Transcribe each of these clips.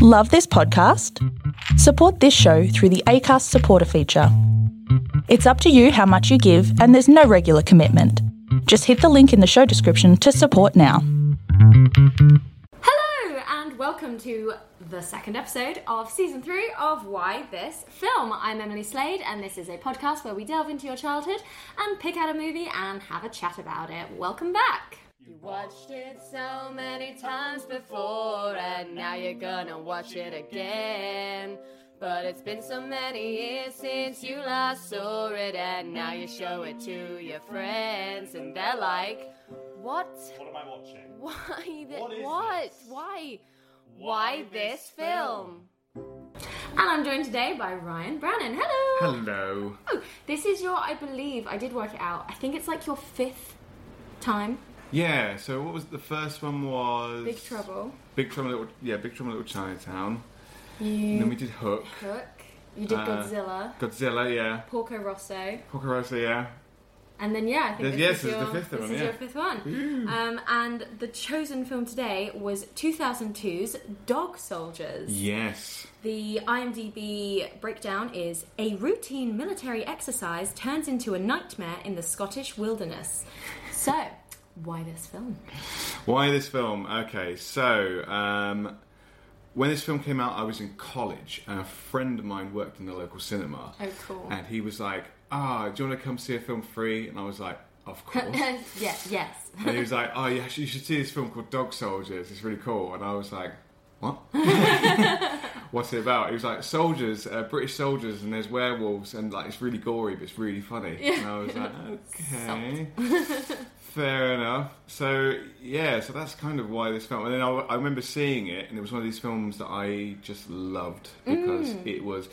Love this podcast? Support this show through the ACAST supporter feature. It's up to you how much you give, and there's no regular commitment. Just hit the link in the show description to support now. Hello, and welcome to the second episode of season three of Why This Film. I'm Emily Slade, and this is a podcast where we delve into your childhood and pick out a movie and have a chat about it. Welcome back. You watched it so many times before, and now you're gonna watch it again. But it's been so many years since you last saw it, and now you show it to your friends, and they're like, What? What am I watching? Why? Th- What is what? this? Why? Why Why this this film? And I'm joined today by Ryan Brannan. Hello. Hello. Oh, this is your, I believe, I did work it out. I think it's like your fifth time. Yeah. So what was the first one? Was Big Trouble. Big Trouble, Little yeah, Big Trouble Little Chinatown. You And then we did Hook, Hook. You did Uh, Godzilla. Godzilla, yeah, Porco Rosso. Porco Rosso, yeah. And then yeah, I think this yes, is this is your, the fifth this one, is yeah. your fifth one. Um, and the chosen film today was 2002's Dog Soldiers. Yes. The IMDb breakdown is a routine military exercise turns into a nightmare in the Scottish wilderness. So, why this film? Why this film? Okay, so um, when this film came out, I was in college, and a friend of mine worked in the local cinema. Oh, cool. And he was like, "Ah, do you want to come see a film free?" And I was like, "Of course." yes, yes. and he was like, "Oh, should, you should see this film called Dog Soldiers. It's really cool." And I was like, "What? What's it about?" He was like, "Soldiers, uh, British soldiers, and there's werewolves, and like it's really gory, but it's really funny." And I was like, "Okay, fair enough." So yeah, so that's kind of why this film. And then I, I remember seeing it, and it was one of these films that I just loved because Mm. it was.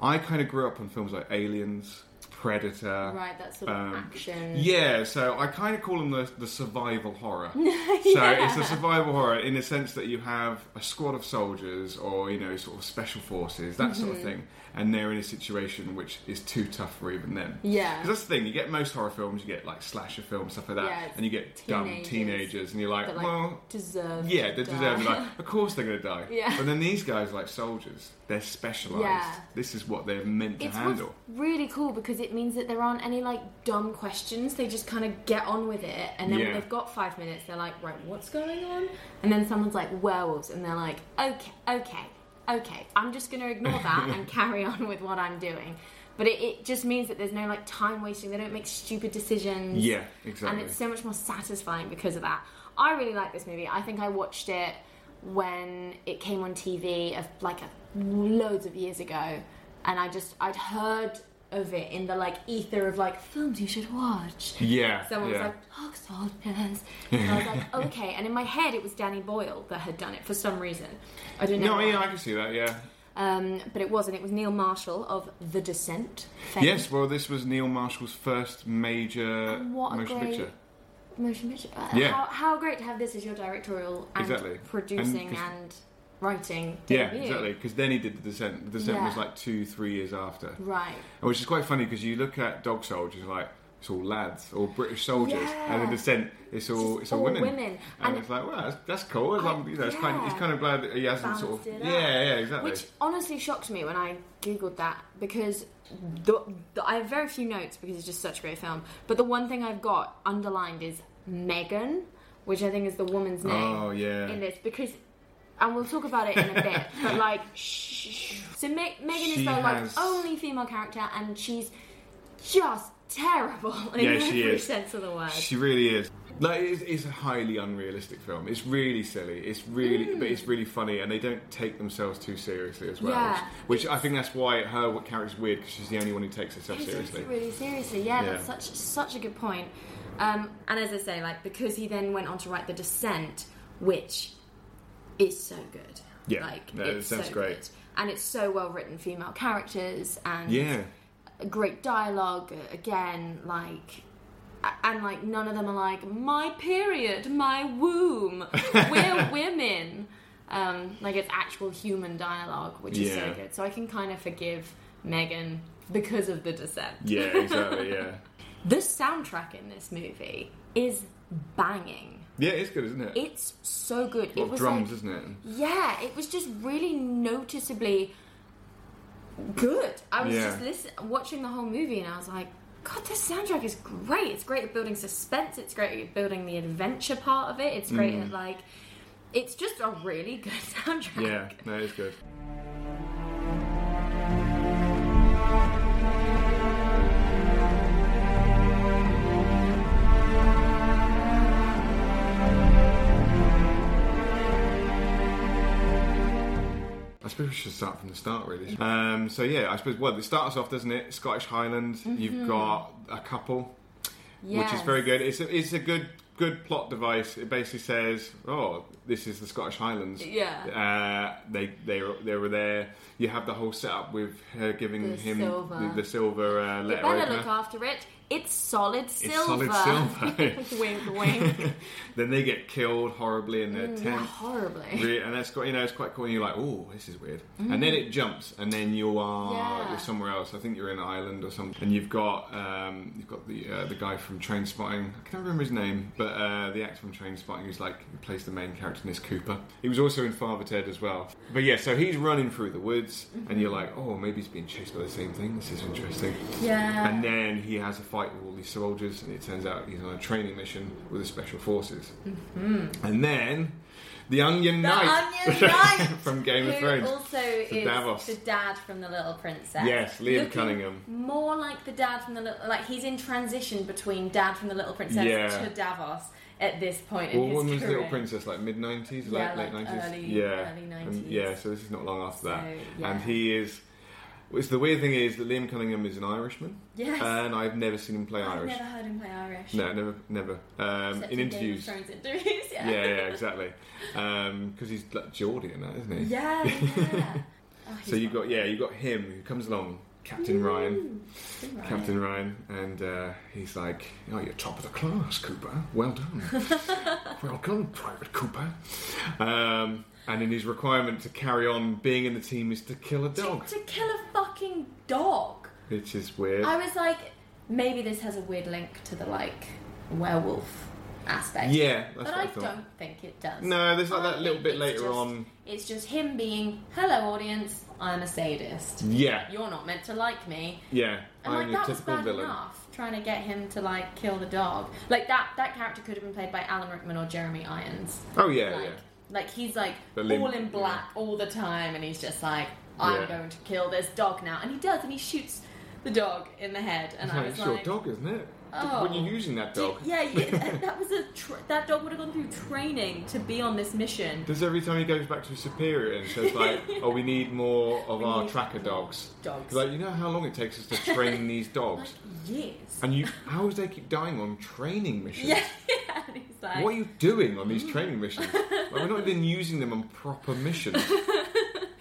I kind of grew up on films like Aliens, Predator, Right, that sort of um, action. yeah, so I kind of call them the, the survival horror. So it's a survival horror in the sense that you have a squad of soldiers or, you know, sort of special forces, that sort Mm-hmm. of thing, and they're in a situation which is too tough for even them. Yeah. Because that's the thing, you get most horror films, you get like slasher films, stuff like that, Yeah, and you get dumb teenagers teenagers, and you're like, That like well, deserve. yeah, they deserve to die. Of course they're going to die. Yeah. But then these guys are like soldiers. They're specialised. Yeah. This is what they're meant to It's handle. really cool because it means that there aren't any like dumb questions. They just kind of get on with it, and then when they've got five minutes, they're like, "Right, what's going on?" And then someone's like, "Werewolves," and they're like, "Okay, okay, okay. I'm just going to ignore that and carry on with what I'm doing." But it, it just means that there's no like time wasting. They don't make stupid decisions. Yeah, exactly. And it's so much more satisfying because of that. I really like this movie. I think I watched it when it came on TV of like a, loads of years ago, and I just I'd heard of it in the like ether of like films you should watch. yeah. Someone yeah. was like, Dog Soldiers. And I was like, okay. And in my head, it was Danny Boyle that had done it for some reason. I don't know. no, yeah, I can see that, yeah. Um, but it wasn't. It was Neil Marshall of The Descent. fame. Yes, well, this was Neil Marshall's first major motion picture. Motion picture. Uh, Yeah. How, how great to have this as your directorial and Exactly. producing And and, writing. Yeah, debut. exactly. Because then he did the Descent. The Descent was like two, three years after, Right. which is quite funny because you look at Dog Soldiers, like it's all lads or British soldiers, and the Descent, it's all Just it's all, all women. women. and, And- it's like, well, that's, that's cool. As I- long, you know, it's kind of, it's kind of glad that he hasn't sort of, yeah, yeah, exactly. Which honestly shocked me when I googled that because the, the, I have very few notes because it's just such a great film. But the one thing I've got underlined is Megan, which I think is the woman's oh, name Oh, yeah. in this because. And we'll talk about it in a bit, but like, shh. so Me- Megan She is the like has- only female character, and she's just terrible in Yeah, she every is. sense of the word. She really is. Like, it's, it's a highly unrealistic film. It's really silly. It's really, but it's really funny, and they don't take themselves too seriously as well. Yeah. which, which I think that's why her character's weird because she's the only one who takes herself He takes seriously. it really seriously. Yeah, Yeah. that's such such a good point. Um, and as I say, like because he then went on to write The Descent, which is so good. Yeah, like no, it's The Descent's so great. good. and it's so well written. Female characters and Yeah, great dialogue. Again, like. And like none of them are like my period, my womb. We're women. Um, like it's actual human dialogue, which is so good. So I can kind of forgive Megan because of the descent. yeah, exactly. Yeah, The soundtrack in this movie is banging. Yeah, it's good, isn't it? It's so good. a lot it was drums, like, isn't it? yeah, it was just really noticeably good. I was Yeah. just listen, watching the whole movie and I was like, God, this soundtrack is great. It's great at building suspense. It's great at building the adventure part of it. It's great Mm. at like, it's just a really good soundtrack. Yeah, no, it's good. I suppose we should start from the start, really. Um, so yeah, I suppose well, it starts off, doesn't it? Scottish Highlands. You've got a couple, which is very good. It's a, it's a good good plot device. It basically says, "Oh, this is the Scottish Highlands." Yeah. Uh, they they were- they were there. You have the whole setup with her giving The him silver. the, the silver uh, You letter better opener. look after it. It's solid silver. It's solid silver. wink, wink. then they get killed horribly in their Mm, tent. horribly. And that's quite, you know, it's quite cool. And you're like, oh, this is weird. And then it jumps, and then you are Mm. Yeah. you're somewhere else. I think you're in Ireland or something. And you've got um, you've got the uh, the guy from Trainspotting. I can't remember his name, but uh, the actor from Trainspotting who's like who plays the main character in this Cooper. He was also in Father Ted as well. But yeah, so he's running through the woods, and you're like, oh, maybe he's being chased by the same thing. This is interesting. Yeah. And then he has a fight with all these soldiers, and it turns out he's on a training mission with the special forces. Mm-hmm. And then the Onion The Knight, Onion Knight, from Game of Thrones. also is Davos. the dad from the Little Princess. Yes, Liam Cunningham. More like the dad from the little, like he's in transition between dad from the Little Princess Yeah. to Davos at this point Well, when was career. Little Princess? Like mid nineties, Yeah, late late nineties. yeah, early 90s. yeah. So this is not long after that. Yeah. And he is. It's the weird thing is that Liam Cunningham is an Irishman, Yes. and I've never seen him play I've Irish. never heard him play Irish. No, never, never. Um, Except in Game of interviews. Thrones interviews, Yeah, yeah. yeah, exactly. Because he's like Geordie and that, isn't he? Yeah, yeah. Oh, So you've got yeah, you've got him who comes along, Captain Ryan. Ooh, Captain Ryan. Captain Ryan, and uh, he's like, "Oh, you're top of the class, Cooper. Well done. Welcome, Private Cooper." Um, and in his requirement to carry on being in the team is to kill a dog, To, to kill a fucking dog. which is weird. I was like, maybe this has a weird link to the like werewolf aspect. yeah, that's but I, I don't think it does. No, there's like I that little bit later just- on. It's just him being, "Hello, audience. I'm a sadist. Yeah, You're not meant to like me." yeah. And I'm like that was bad villain. enough. Trying to get him to like kill the dog. Like that. That character could have been played by Alan Rickman or Jeremy Irons. Oh yeah, like, yeah. Like he's like But Lim- all in black all the time, and he's just like, "I'm Yeah. going to kill this dog now," and he does, and he shoots the dog in the head, and I was it's like, your dog, isn't it? Oh. When you're oh. using that dog, yeah, yeah that, was a tr- that dog would have gone through training to be on this mission. does every time he goes back to his superior and says like, "Oh, we need more of We our tracker dogs." Dogs, Like, you know how long it takes us to train these like dogs? years. And you, how does they keep dying on training missions? Yeah, yeah, and he's like, What are you doing on these training missions? Like, we're not even using them on proper missions.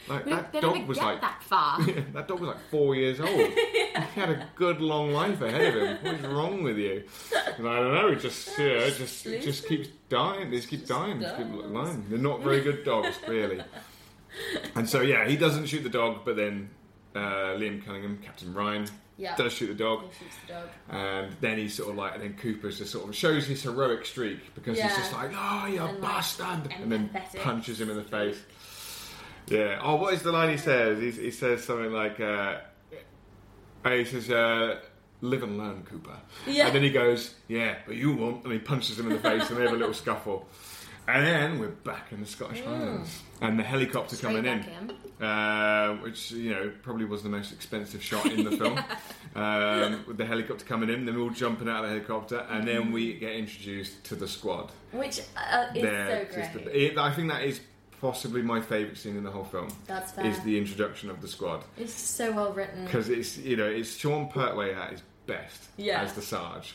Like we, that they dog was get like that far. that dog was like four years old. He had a good long life ahead of him. What is wrong with you? And I don't know. It just yeah, it just it just keeps dying. They just keep dying. Just keep does. dying. They're not very good dogs, really. And so yeah, he doesn't shoot the dog, but then uh, Liam Cunningham, Captain Ryan, Yeah. does shoot the dog. He shoots the dog. And then he's sort of like, and then Cooper's just sort of shows his heroic streak because he's just like, oh, you And, like, bastard, and then punches him in the face. Yeah. Oh, what is the line he says? He, he says something like, uh, uh, he says, uh, live and learn, Cooper. Yeah. And then he goes, yeah, but you won't. And he punches him in the face and they have a little scuffle. And then we're back in the Scottish Highlands. And the helicopter. Straight coming in back uh, which you know probably was the most expensive shot in the film. um, with the helicopter coming in, then we're all jumping out of the helicopter, and then we get introduced to the squad. Which uh, is They're so just great. it- I think that is possibly my favourite scene in the whole film. That's fair. Is the introduction of the squad It's so well written. because it's you know it's Sean Pertwee at his best Yeah. as the Sarge.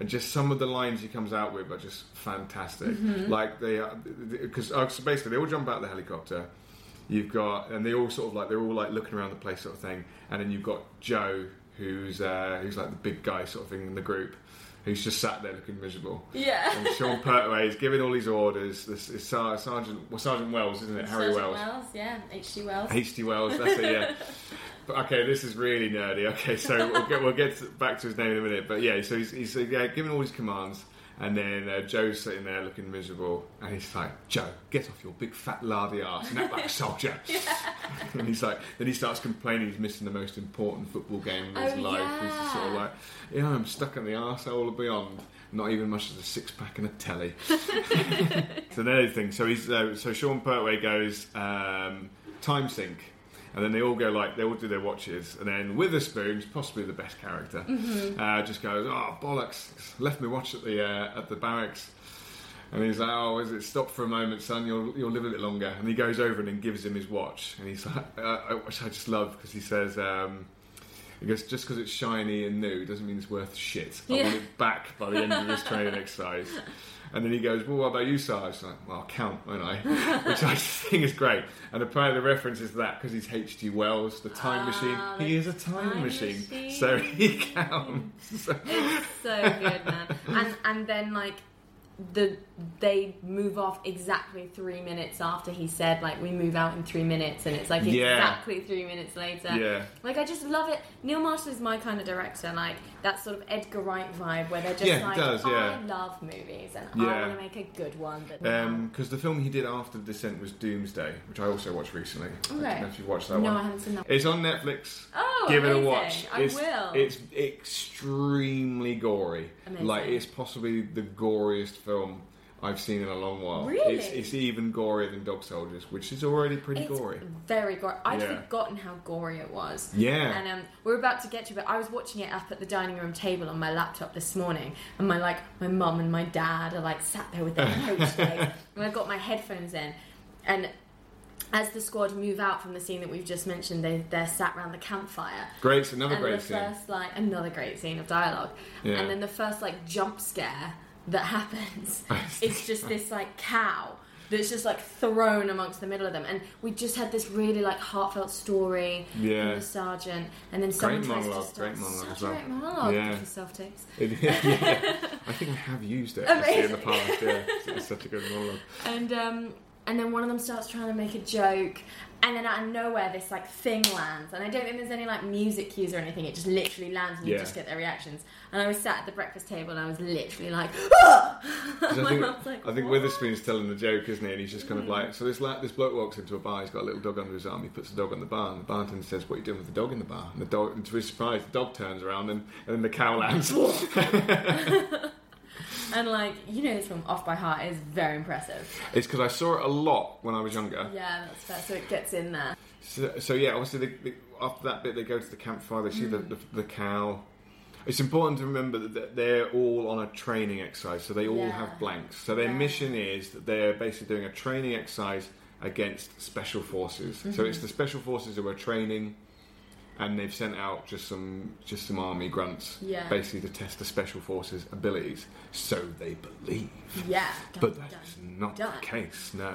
And just some of the lines he comes out with are just fantastic. Mm-hmm. Like they, because uh, so basically they all jump out of the helicopter. You've got, and they all sort of like they're all like looking around the place, sort of thing. And then you've got Joe, who's uh, who's like the big guy sort of thing in the group, who's just sat there looking miserable. yeah. And Sean Pertwee is giving all these orders. This is Sar- Sergeant, well, Sergeant Wells, isn't it? Harry Sergeant Wells. yeah. H.G. Wells. H.G. Wells, that's it, yeah. Okay, this is really nerdy. Okay, so we'll get, we'll get back to his name in a minute. But yeah, so he's, he's yeah, giving all his commands, And then uh, Joe's sitting there looking miserable, and he's like, "Joe, get off your big fat lardy ass and act like a soldier." and he's like, then he starts complaining he's missing the most important football game of his Oh, life. He's just sort of yeah. like, "Yeah, I'm stuck in the arsehole of beyond." Not even much as a six pack and a telly. so another thing. So he's uh, so Sean Pertwee goes um, time sync, and then they all go like they all do their watches, and then Witherspoon's possibly the best character. Uh, just goes, oh bollocks, left me watch at the uh, at the barracks. And he's like, "Oh, is it stop for a moment, son? You'll you'll live a bit longer." And he goes over and then gives him his watch, and he's like, uh, "Which I just love because he says." Um, he goes, just because it's shiny and new doesn't mean it's worth shit. I Yeah. want it back by the end of this training exercise. And then he goes, well, what about you, Sarge? Like, well, I'll count, won't I? Which I think is great. And apparently the reference is that because he's H.G. Wells, the time Ah, machine. He is a time, time machine. machine. So he counts. So good, man. And and then like the they move off exactly three minutes after he said like we move out in three minutes, and it's like Yeah. exactly three minutes later. yeah. Like I just love it. Neil Marshall is my kind of director, like that sort of Edgar Wright vibe, where they're just Yeah, like, does, yeah. I love movies and Yeah. I want to make a good one. Because um, the film he did after The Descent was Doomsday, which I also watched recently. I don't Okay. know if you watched that no, one. No, I haven't seen that. It's on Netflix. Oh, Give it a amazing. watch. I it's, will. It's extremely gory. Amazing. Like it's possibly the goriest film I've seen in a long while. Really? It's, it's even gorier than Dog Soldiers, which is already pretty It's gory. very gory. I'd Yeah. forgotten how gory it was. Yeah. And um, we're about to get to it. I was watching it up at the dining room table on my laptop this morning, and my like my mum and my dad are like sat there with their days, and I've got my headphones in, and as the squad move out from the scene that we've just mentioned, they they're sat around the campfire. Great, another and great the scene. first like another great scene of dialogue, Yeah. and then the first like jump scare that happens it's just this like cow that's just like thrown amongst the middle of them and we just had this really like heartfelt story Yeah. from the sergeant and then someone Great tries monologue, to great monologue such as a well. great monologue Yeah. self takes yeah. I think I have used it in the past. Yeah, it's, it's such a good monologue. and um and then one of them starts trying to make a joke and then out of nowhere this like thing lands and I don't think there's any like music cues or anything it just literally lands and you just get their reactions and I was sat at the breakfast table and I was literally like ah! I think, like I think Witherspoon's telling the joke, isn't he? And he's just kind of like, so this la- this bloke walks into a bar. He's got a little dog under his arm. He puts the dog on the bar, and the bartender says, "What are you doing with the dog in the bar?" And the dog, and to his surprise, the dog turns around, and, and then the cow lands. And like you know, this film Off by Heart is very impressive. it's because I saw it a lot when I was younger. Yeah, that's fair. So it gets in there. So, so yeah, obviously, the, the, after that bit, they go to the campfire. They see the, the the cow. It's important to remember that they're all on a training exercise, so they all Yeah. have blanks. So their Yeah. mission is that they're basically doing a training exercise against special forces. So Mm-hmm. it's the special forces who are training, and they've sent out just some just some army grunts, Yeah. basically to test the special forces' abilities. So they believe. Yeah, But that's dun, not dun. the case, no.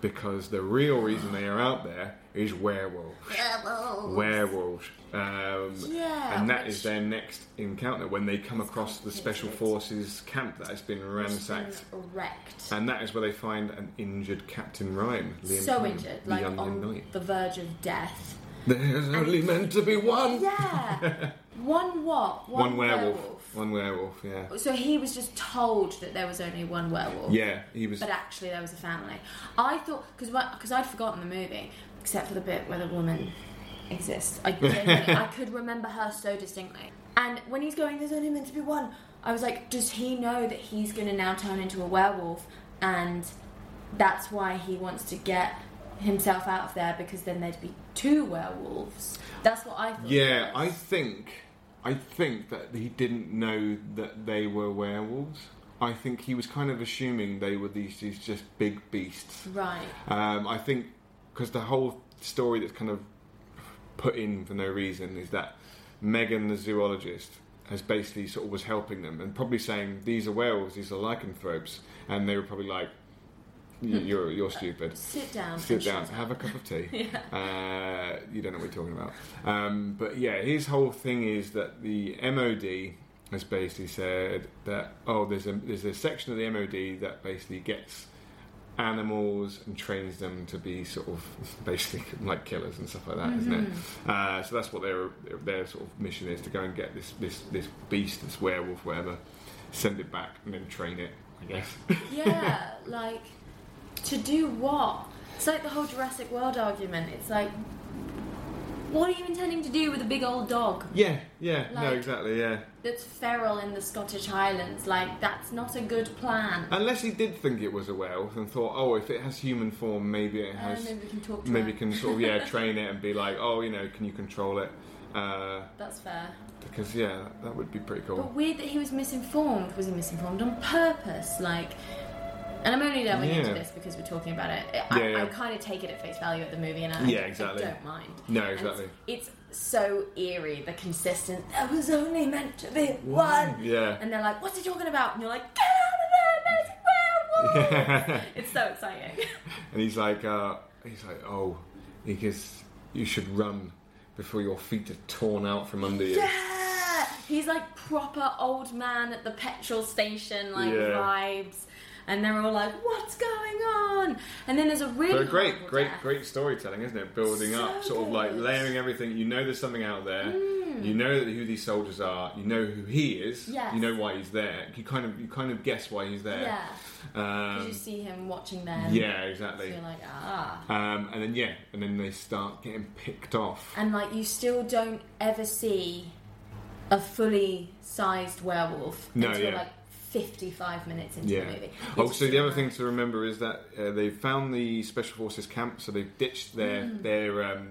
Because the real reason they are out there is werewolves. Werewolves. Werewolves. Um, Yeah, and that which- is their next encounter when they come across the Special Forces camp that has been ransacked. Wrecked. And that is where they find an injured Captain Ryan. Liam So injured, like on knight. the verge of death. There's only meant to be one. Yeah. one what? One werewolf. One werewolf, yeah. So he was just told that there was only one werewolf. Yeah, he was. But actually, there was a family. I thought because because I'd forgotten the movie, except for the bit where the woman exists. I I could remember her so distinctly. And when he's going, there's only meant to be one. I was like, does he know that he's going to now turn into a werewolf, and that's why he wants to get himself out of there because then there'd be two werewolves. That's what I thought. Yeah, I think, I think that he didn't know that they were werewolves. I think he was kind of assuming they were these, these just big beasts. right. Um, I think because the whole story that's kind of put in for no reason is that Megan, the zoologist, has basically sort of was helping them and probably saying these are werewolves, these are lycanthropes, and they were probably like, "Y- "You're you're stupid." Sit down. Sit down, have a cup of tea. uh, you don't know what you're talking about. Um, but yeah, his whole thing is that the MOD has basically said that oh, there's a there's a section of the MOD that basically gets animals and trains them to be sort of basically like killers and stuff like that, not it? Uh, so that's what their their sort of mission is to go and get this this this beast, this werewolf, whatever. send it back and then train it. I guess. Yeah, like to do what? It's like the whole Jurassic World argument. It's like, what are you intending to do with a big old dog yeah, yeah, no, Like- exactly, yeah. that's feral in the Scottish Highlands? Like, that's not a good plan. Unless he did think it was a werewolf and thought, oh, if it has human form, maybe it Uh, has. maybe we can talk to maybe her. can sort of yeah train it and be like, oh, you know, can you control it? Uh, That's fair. because yeah, that would be pretty cool. But weird that he was misinformed. Was he misinformed on purpose? Like, and I'm only delving into this because we're talking about it. I, yeah. I kind of take it at face value at the movie, and I, Yeah, exactly. I don't mind. No, exactly. It's, it's so eerie, the consistent. That was only meant to be one. Yeah. And they're like, "What's he talking about?" And you're like, "Get out of there, there's werewolves!" it's so exciting. and he's like, uh, he's like, oh, he goes, you should run before your feet are torn out from under you. Yeah, he's like proper old man at the petrol station, like Yeah. vibes, and they're all like, "What's going on?" And then there's a really But great, great, death. great storytelling, isn't it? Building So up, sort of like layering everything. You know, there's something out there. Hmm. You know who these soldiers are. You know who he is. Yes. You know why he's there. You kind of, you kind of guess why he's there. Yeah, because Um, you see him watching them. yeah, so exactly. you're like, ah. Um, and then yeah, and then they start getting picked off. And like, you still don't ever see a fully sized werewolf No, until yeah. like 55 minutes into Yeah. the movie. Oh, so the other thing to remember is that uh, they've found the special forces camp, so they've ditched their Mm. their um,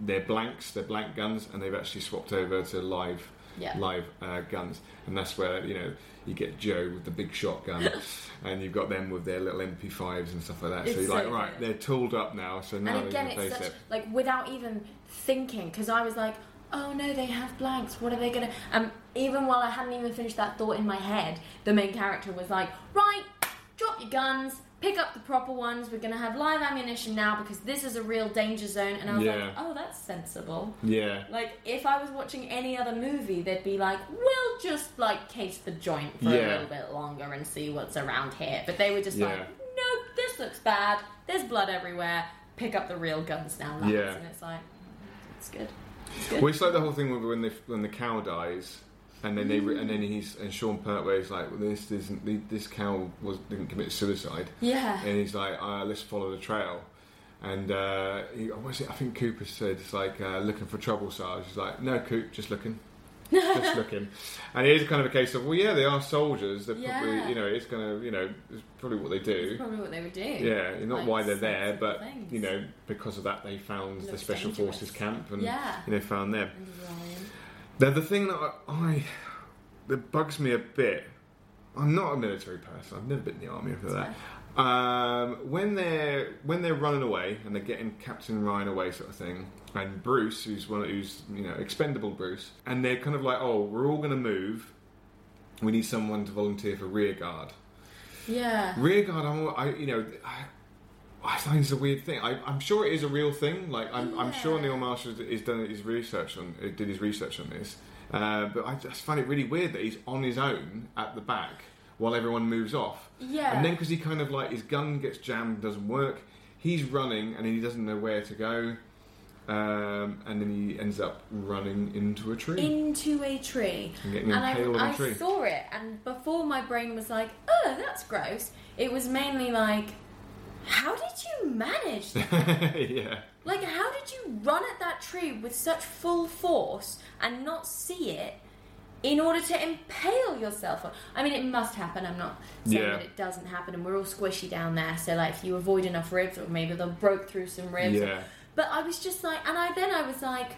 their blanks, their blank guns, and they've actually swapped over to live Yeah. live uh, guns, and that's where you know you get Joe with the big shotgun, and you've got them with their little MP5s and stuff like that. so you're like, so right, good. they're tooled up now, so now And again, it's such it. like without even thinking, because I was like, "Oh no, they have blanks. What are they gonna?" Um, even while I hadn't even finished that thought in my head, the main character was like, "Right, drop your guns." Pick up the proper ones. We're gonna have live ammunition now because this is a real danger zone. And I was Yeah. like, "Oh, that's sensible." Yeah, Like, if I was watching any other movie, they'd be like, "We'll just like case the joint for a little bit longer and see what's around here." But they were just Yeah. like, "Nope, this looks bad. There's blood everywhere. Pick up the real guns now, lads." Yeah. And it's like, it's good. Well, it's like the whole thing with when the when the cow dies, and then they re- and then he's and Sean Pertwee's like, well, this isn't this cow was didn't commit suicide, yeah. and he's like, uh, let's follow the trail. And uh, he, what was it? I think Cooper said it's like uh, looking for trouble. Sarge. He's like, no, Coop, just looking, just looking. And it is kind of a case of, well, yeah, they are soldiers. They're probably, you know, it's kind of, you know, it's probably what they do. probably what they would do. Yeah, not Like why they're there, but things. you know, because of that, they found the special dangerous. forces camp and Yeah. you know found them. Now, the thing that I, I that bugs me a bit, I'm not a military person. I've never been in the army for that. Um, when they're when they're running away and they're getting Captain Ryan away, sort of thing, and Bruce, who's one, who's you know expendable Bruce, and they're kind of like, oh, we're all going to move. We need someone to volunteer for rear guard. Yeah. Rear guard, I'm, I you know. I, I find it's a weird thing. I, I'm sure it is a real thing. Like I'm, I'm sure Neil Marshall has done his research on, did his research on this. Uh, but I just find it really weird that he's on his own at the back while everyone moves off. Yeah. And then because he kind of like his gun gets jammed, doesn't work. He's running and he doesn't know where to go. Um, and then he ends up running into a tree into a tree. and And I, impaled on I a tree. saw it, and before my brain was like, "Oh, that's gross," it was mainly like, "How did you manage that? yeah. Like, how did you run at that tree with such full force and not see it?" In order to impale yourself on, I mean, it must happen. I'm not saying Yeah. that it doesn't happen, and we're all squishy down there. So, like, if you avoid enough ribs, or maybe they'll broke through some ribs. Yeah. But I was just like, and I then I was like,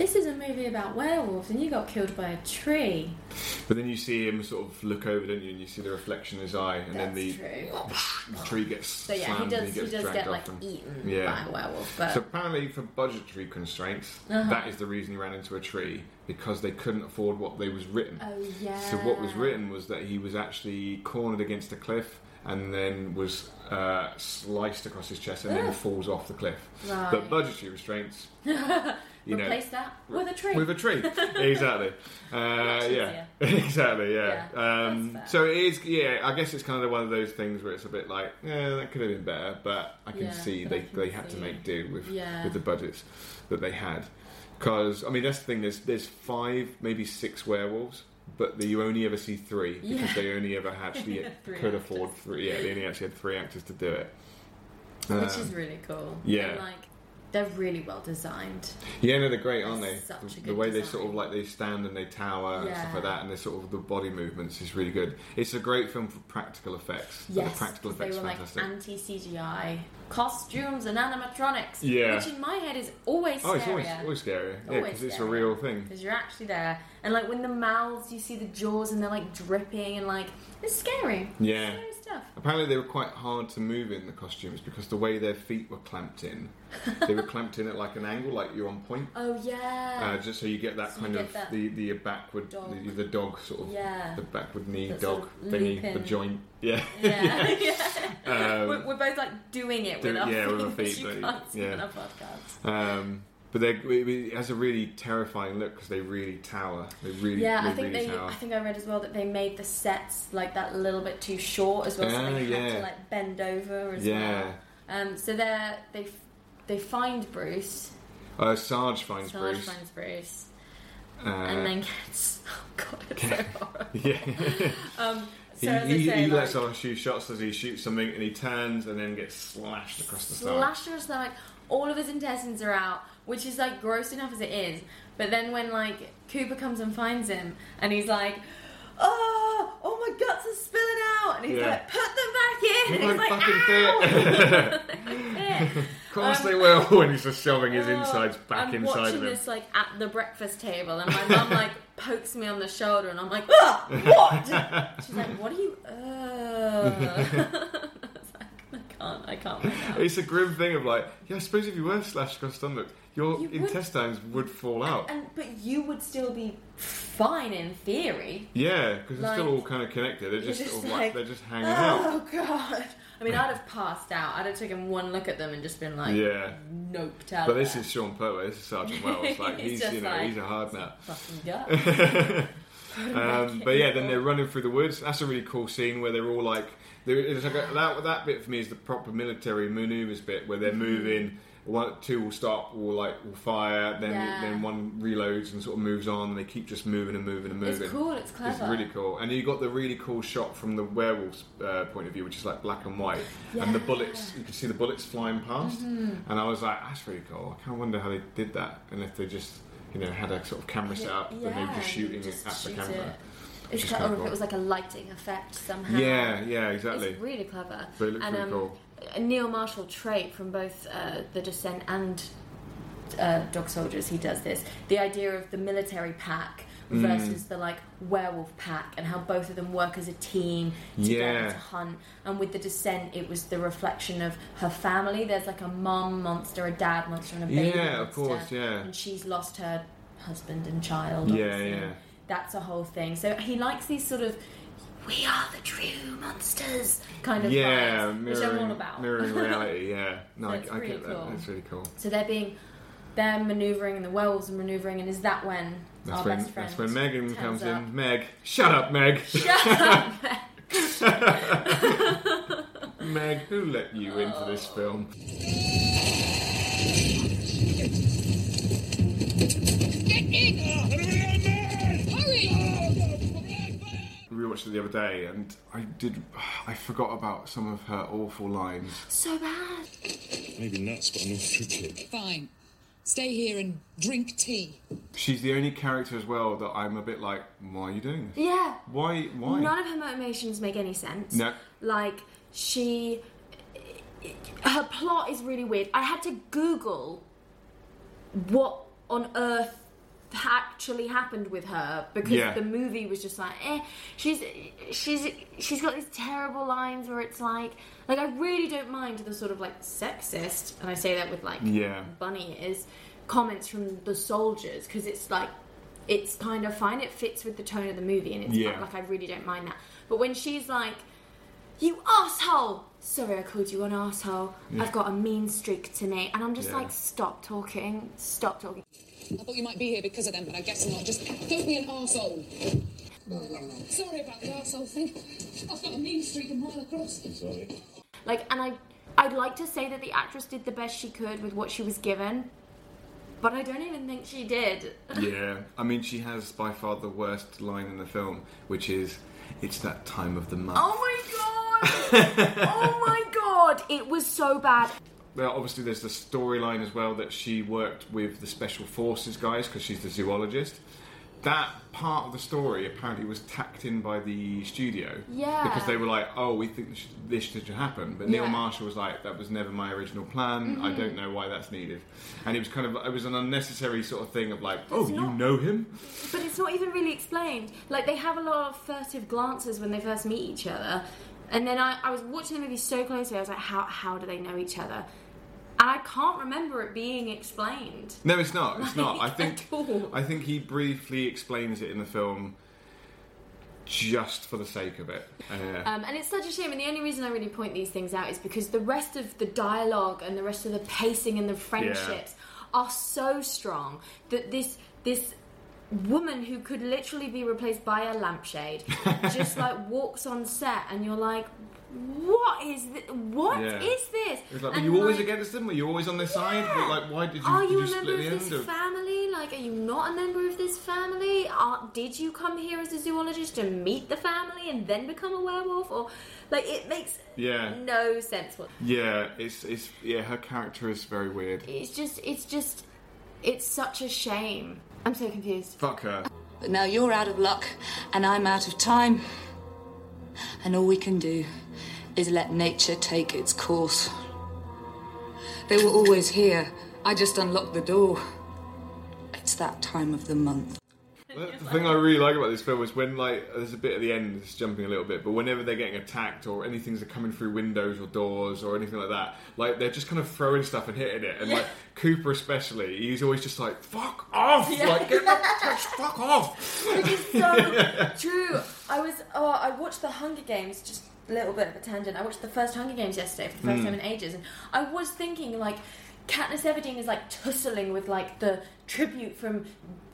this is a movie about werewolves, and you got killed by a tree. But then you see him sort of look over, don't you? And you see the reflection in his eye, and then the, true. the tree gets So yeah, he does. he He, does get like and- eaten Yeah. by a werewolf, but So apparently, for budgetary constraints, Uh-huh. that is the reason he ran into a tree because they couldn't afford what they was written. oh yeah. So what was written was that he was actually cornered against a cliff and then was uh, sliced across his chest and then Ugh. falls off the cliff. Right. But budgetary restraints, you know, Replace that with a tree. with a tree. exactly. Uh, yeah. exactly. Yeah. Yeah, um, so it is. Yeah. I guess it's kind of one of those things where it's a bit like, yeah, that could have been better, but I can Yeah, see they, can they had to make do with Yeah. with the budgets that they had. Because I mean, that's the thing. There's there's five, maybe six werewolves but the, you only ever see three because Yeah. they only ever actually could actors. afford three. Yeah, they only actually had three actors to do it. which Um, is really cool. yeah. And, like they're really well designed. Yeah, no, they're great, aren't they? Such a The, the way they sort of like they stand and they tower and stuff like that, and they sort of the body movements is really good. It's a great film for practical effects. Yes, the practical 'cause they effects were like fantastic. anti CGI costumes and animatronics. Yeah. which in my head is always oh, it's always always scary. Yeah, because it's a real thing. because you're actually there, and like when the mouths, you see the jaws, and they're like dripping, and like it's scary. Yeah. scary stuff. Apparently, they were quite hard to move in the costumes because the way their feet were clamped in, they were clamped in at like an angle, like you're on point. Oh yeah, Uh, just so you get that So kind get of that the the backward dog. the, the dog sort of yeah, the backward knee That dog sort of thingy the joint yeah yeah, yeah. Um, we're, we're both like doing it do- with our yeah, feet, with our feet, you but- can't see yeah. on our podcast. Um, but they, it, has a really terrifying look because they really tower. They really, Yeah, they I think really they. tower. I think I read as well that they made the sets like that a little bit too short as well, so Ah, they had to like bend over as yeah, well. Um, so they're they they find Bruce. uh, Sarge finds Sarge Bruce. finds Bruce, uh, and then gets. Oh god, it's so horrible. yeah, Um, so he, say, he lets off a few shots as he shoots something, and he turns and then gets slashed across the stomach. slashed to his stomach. All of his intestines are out, which is like gross enough as it is. But then when like Cooper comes and finds him, and he's like, "Oh, oh my guts are spilling out," and he's Yeah. like, "Put them back in." And he's like, fucking "Ow!" fit. Of course Um, they will when he's just shoving his Oh, insides back I'm inside watching of him. this like at the breakfast table, and my mum like pokes me on the shoulder, and I'm like, ah, what? She's like, what are you? Uh. I was like, I can't, I can't. Right. It's a grim thing of like, yeah, I suppose if you were slashed across the stomach, your You intestines would fall out. And but you would still be fine in theory. Yeah, because they're still all kind of connected. They're just, just like, like, they're just hanging out. Oh god. I mean, I'd have passed out. I'd have taken one look at them and just been like, Yeah. nope." out. But this is Sean Pertwee. This is Sergeant Wells. Like He's you know, like- he's a hard nut. fucking gut. Um, but yeah, then they're running through the woods. That's a really cool scene where they're all like, there- like a, that. That bit for me is the proper military maneuvers bit where Mm-hmm. they're moving. One, two will stop, will like will fire. Then Yeah. then one reloads and sort of moves on. And they keep just moving and moving and moving. It's cool. It's clever. It's really cool, and you got the really cool shot from the werewolf's uh, point of view, which is like black and white, and the Yeah. Mm-hmm. bullets. You can see the bullets flying past, and I was like, "That's really cool." I kind of wonder how they did that, and if they just, you know, had a sort of camera set up, and they were just shooting it at the camera. It. It's clever, or if it was like a lighting effect somehow. Yeah, yeah, exactly. It's really clever. But it looks and, really um, cool. A Neil Marshall trait from both uh, The Descent and uh, Dog Soldiers, he does this. The idea of the military pack Mm. versus the like werewolf pack and how both of them work as a team together Yeah. to hunt. And with The Descent, it was the reflection of her family. There's like a mom monster, a dad monster, and a baby Yeah, of course, yeah. And she's lost her husband and child. Yeah, obviously. yeah. That's a whole thing. So he likes these sort of we are the true monsters kind of Yeah, vibes, which I'm mirroring, all about. mirroring reality. Yeah, no, So I, it's I really get that. cool. That's really cool. so they're being they're manoeuvring and the werewolves are manoeuvring and is that when That's our when best friend that's when Megan comes up? in. Meg, shut up, Meg. Shut up! Meg, Meg, who let you into this Oh. film? Watched it the other day, and I did. I forgot about some of her awful lines. so bad. Maybe nuts, but I'm not fruitcake. Fine. Stay here and drink tea. She's the only character as well that I'm a bit like, why are you doing this? Yeah. Why? Why? None of her motivations make any sense. No. Like she her plot is really weird. I had to Google what on earth actually happened with her because Yeah. the movie was just like eh she's she's she's got these terrible lines where it's like like I really don't mind the sort of like sexist and I say that with like Yeah. bunny ears comments from the soldiers because it's like it's kind of fine it fits with the tone of the movie and it's Yeah. like I really don't mind that but when she's like you asshole sorry I called you an asshole I've got a mean streak to me, and I'm just Yeah. like stop talking stop talking I thought you might be here because of them, but I guess not. Just don't be an arsehole. Sorry about the arsehole thing. I've got a mean streak a mile across. Sorry. like and I I'd like to say that the actress did the best she could with what she was given but I don't even think she did. Yeah, I mean, she has by far the worst line in the film, which is, "It's that time of the month." Oh my god! Oh my god! It was so bad. Well, obviously, there's the storyline as well that she worked with the special forces guys because she's the zoologist. That part of the story apparently was tacked in by the studio. Yeah. Because they were like, oh, we think this should happen. But Neil Yeah. Marshall was like, that was never my original plan. I mm-hmm. don't know why that's needed. And it was kind of, it was an unnecessary sort of thing of like, oh, It's you know him? But it's not even really explained. Like they have a lot of furtive glances when they first meet each other, and then I, I was watching the movie so closely. I was like, how how do they know each other? And I can't remember it being explained. No, it's not. It's not. I think. I think he briefly explains it in the film just for the sake of it. Uh, Um, and it's such a shame. And the only reason I really point these things out is because the rest of the dialogue and the rest of the pacing and the friendships are so strong that this this woman who could literally be replaced by a lampshade just like walks on set, and you're like, what is this? What is Yeah. this? It's like, were you always like, against them? Were you always on their side? But like, why did you? Are did you you a split member of this of? family? Like, are you not a member of this family? Are, did you come here as a zoologist to meet the family and then become a werewolf? Or, like, it makes Yeah. no sense. What Yeah, it's it's yeah. Her character is very weird. it's just, it's just, it's such a shame. I'm so confused. Fuck her. But now you're out of luck, and I'm out of time. And all we can do is let nature take its course. They were always here. I just unlocked the door. It's that time of the month. The thing I really like about this film is when like there's a bit at the end, it's jumping a little bit, but whenever they're getting attacked or anything's coming through windows or doors or anything like that, like they're just kind of throwing stuff and hitting it. And like Cooper especially, he's always just like "fuck off," like get the just fuck off. Which is so true. I was, oh, I watched the Hunger Games, just a little bit of a tangent. I watched the first Hunger Games yesterday for the first hmm. time in ages, and I was thinking, like, Katniss Everdeen is like tussling with like the tribute from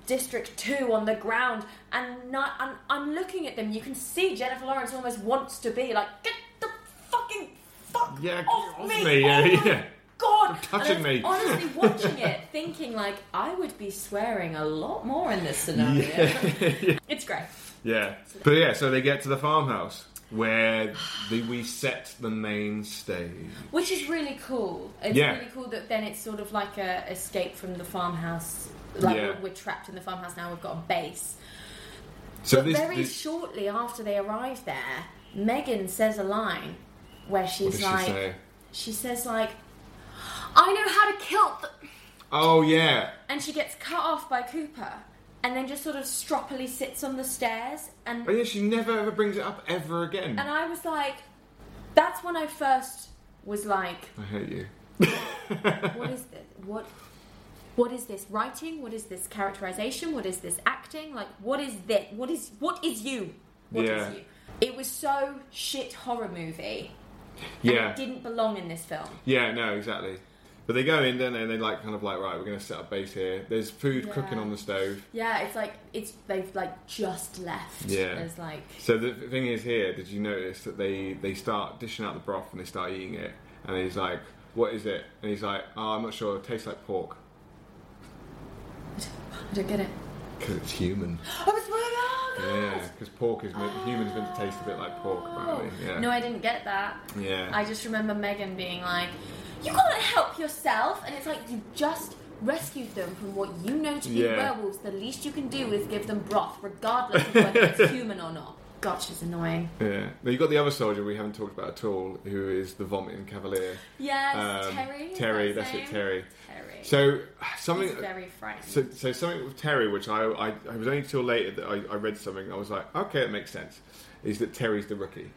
District Two on the ground, and not, I'm, I'm looking at them. You can see Jennifer Lawrence almost wants to be like, get the fucking fuck Yeah, off, me! me, yeah, oh my yeah. God, You're touching and I was me. Honestly, watching it, thinking like I would be swearing a lot more in this scenario. It's great. Yeah, but yeah, so they get to the farmhouse where the, we set the main stage. Which is really cool. It's Yeah. really cool that then it's sort of like a escape from the farmhouse. Like Yeah. we're, trapped in the farmhouse now. We've got a base. So but this, very this shortly after they arrive there, Megan says a line where she's does she like, say? she says like, "I know how to kill," th-. Oh yeah, and she gets cut off by Cooper, and then just sort of stroppily sits on the stairs and oh yeah. She never ever brings it up ever again. And I was like, that's when I first was like, I hate you. what is this? What what is this writing? What is this characterization? What is this acting? Like what is this? What is what is you? What is Yeah. you? It was so shit horror movie. Yeah, It didn't belong in this film. yeah, no, exactly. But they go in, don't they? And they like kind of like, right, we're going to set up base here. There's food Yeah. cooking on the stove. Yeah, it's like it's they've like just left. Yeah. There's like So the thing is here, did you notice that they they start dishing out the broth and they start eating it, and he's like, "What is it?" And he's like, "Oh, I'm not sure. It tastes like pork I don't get it. because it's human." I was like, oh god. Yeah, because pork is meant, humans meant to taste a bit like pork, apparently. Oh. Yeah. No, I didn't get that. yeah. I just remember Megan being like, "You can't help yourself," and it's like you just rescued them from what you know to be Yeah. werewolves. The least you can do is give them broth, regardless of whether it's human or not. God, is annoying. yeah. Now you've got the other soldier we haven't talked about at all, who is the vomiting cavalier. Yes, Um, Terry. Terry, that's his it. Terry. Terry. So something. He's very frightened. So, so something with Terry, which I, I, I was only till later that I, I read something. I was like, okay, it makes sense. Is that Terry's the rookie?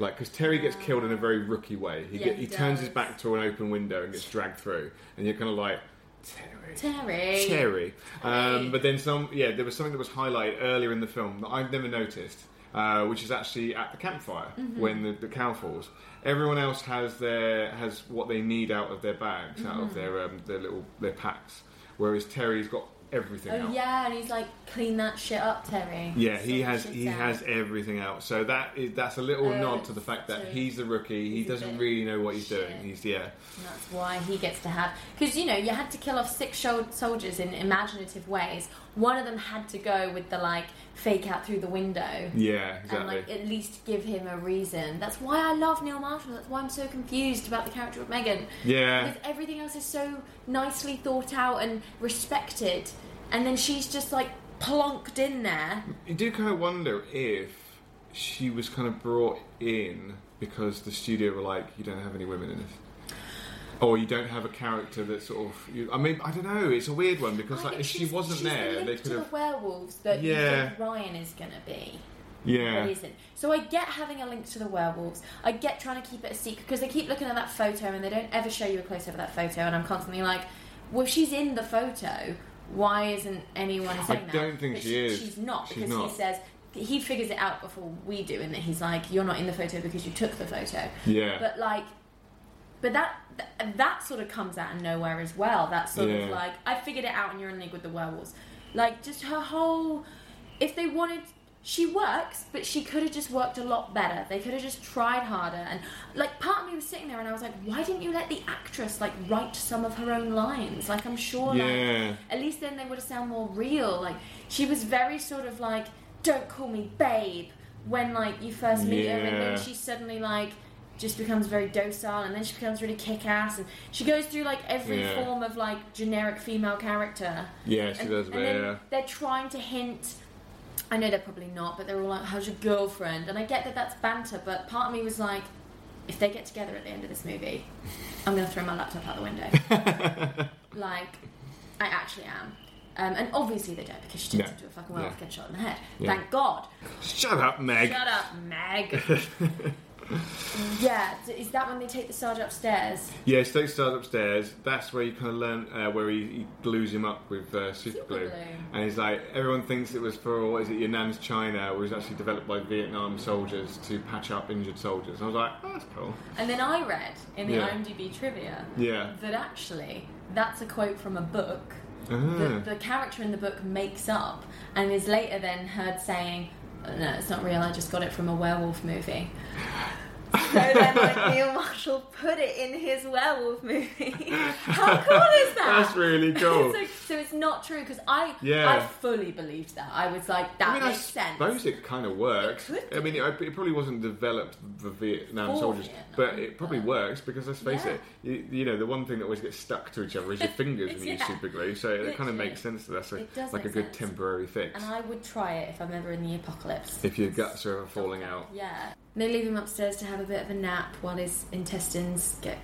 Like, because Terry gets killed in a very rookie way. He, Yeah, get, he he turns his back to an open window and gets dragged through, and you're kind of like, Terry. Terry. Terry. Terry. Um, but then some, yeah, there was something that was highlighted earlier in the film that I've never noticed, uh, which is actually at the campfire Mm-hmm. when the, the cow falls. Everyone else has their has what they need out of their bags, out Mm-hmm. of their um, their little their packs, whereas Terry's got everything Oh out. yeah, and he's like, clean that shit up, Terry. Yeah, he has he out. has everything out. So that is that's a little Oh, nod to the fact that he's the rookie. He doesn't really know what he's shit. doing. He's yeah, And that's why he gets to have because you know you had to kill off six soldiers in imaginative ways. One of them had to go with the like fake out through the window. yeah, And exactly. like at least give him a reason. That's why I love Neil Marshall. That's why I'm so confused about the character of Megan. yeah, Because everything else is so nicely thought out and respected, and then she's just like plonked in there. you do kind of wonder if she was kind of brought in because the studio were like, you don't have any women in this. Or you don't have a character that sort of. You, I mean, I don't know. It's a weird one because like if she wasn't there, they to could the have. werewolves that Yeah. you think Ryan is gonna be. Yeah, But isn't. So I get having a link to the werewolves. I get trying to keep it a secret because they keep looking at that photo and they don't ever show you a close up of that photo. And I'm constantly like, well, if she's in the photo. Why isn't anyone saying that? don't think But she is. She's not She's because not. he says he figures it out before we do, and that he's like, "You're not in the photo because you took the photo." yeah, But like, but that that, that sort of comes out of nowhere as well. That sort Yeah. of like, I figured it out, and you're in league with the werewolves. Like, just her whole. If they wanted, she works, but she could have just worked a lot better. They could have just tried harder. And like, part of me was sitting there, and I was like, why didn't you let the actress like write some of her own lines? Like, I'm sure, Yeah. like, at least then they would have sound more real. Like, she was very sort of like, don't call me babe when like you first meet her, and then she's suddenly like just becomes very docile and then she becomes really kick-ass and she goes through like every Yeah. form of like generic female character yeah, she and, does. and yeah, they're trying to hint I know they're probably not but they're all like how's your girlfriend and I get that that's banter but part of me was like if they get together at the end of this movie I'm gonna throw my laptop out the window like I actually am um, and obviously they don't because she turns Yeah. into a fucking werewolf Yeah. gets shot in the head Yeah. thank god shut up, Meg. Shut up, Meg. yeah, is that when they take the sergeant upstairs? Yeah, State starts upstairs. That's where you kind of learn uh, where he, he glues him up with uh, super glue. Superglue. And he's like, everyone thinks it was for what is it, your nan's China, was actually developed by Vietnam soldiers to patch up injured soldiers. And I was like, oh, that's cool. And then I read in the Yeah. IMDb trivia Yeah. that actually that's a quote from a book Ah. that the character in the book makes up and is later then heard saying, "Oh, no, it's not real, I just got it from a werewolf movie. So then, like, Neil Marshall put it in his werewolf movie. How cool is that? That's really cool. so, so it's not true because I, Yeah. I fully believed that. I was like, that I mean, I makes sense. suppose it kind of works. I mean, it, it probably wasn't developed for Vietnam For soldiers, Vietnam, but it probably but- works because let's face Yeah. it, you, you know, the one thing that always gets stuck to each other is your fingers when you use super glue. So it kind of makes sense that that's a, It does like a good sense. temporary fix. And I would try it if I'm ever in the apocalypse. If your guts are ever falling out. Yeah. They leave him upstairs to have a bit of a nap while his intestines get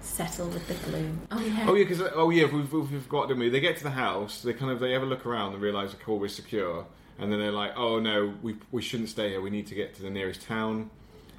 settled with the glue. Oh yeah. Oh yeah, because oh yeah, we've, we've got to move. They get to the house. They kind of they a look around and realise the core is secure, and then they're like, oh no, we we shouldn't stay here. We need to get to the nearest town.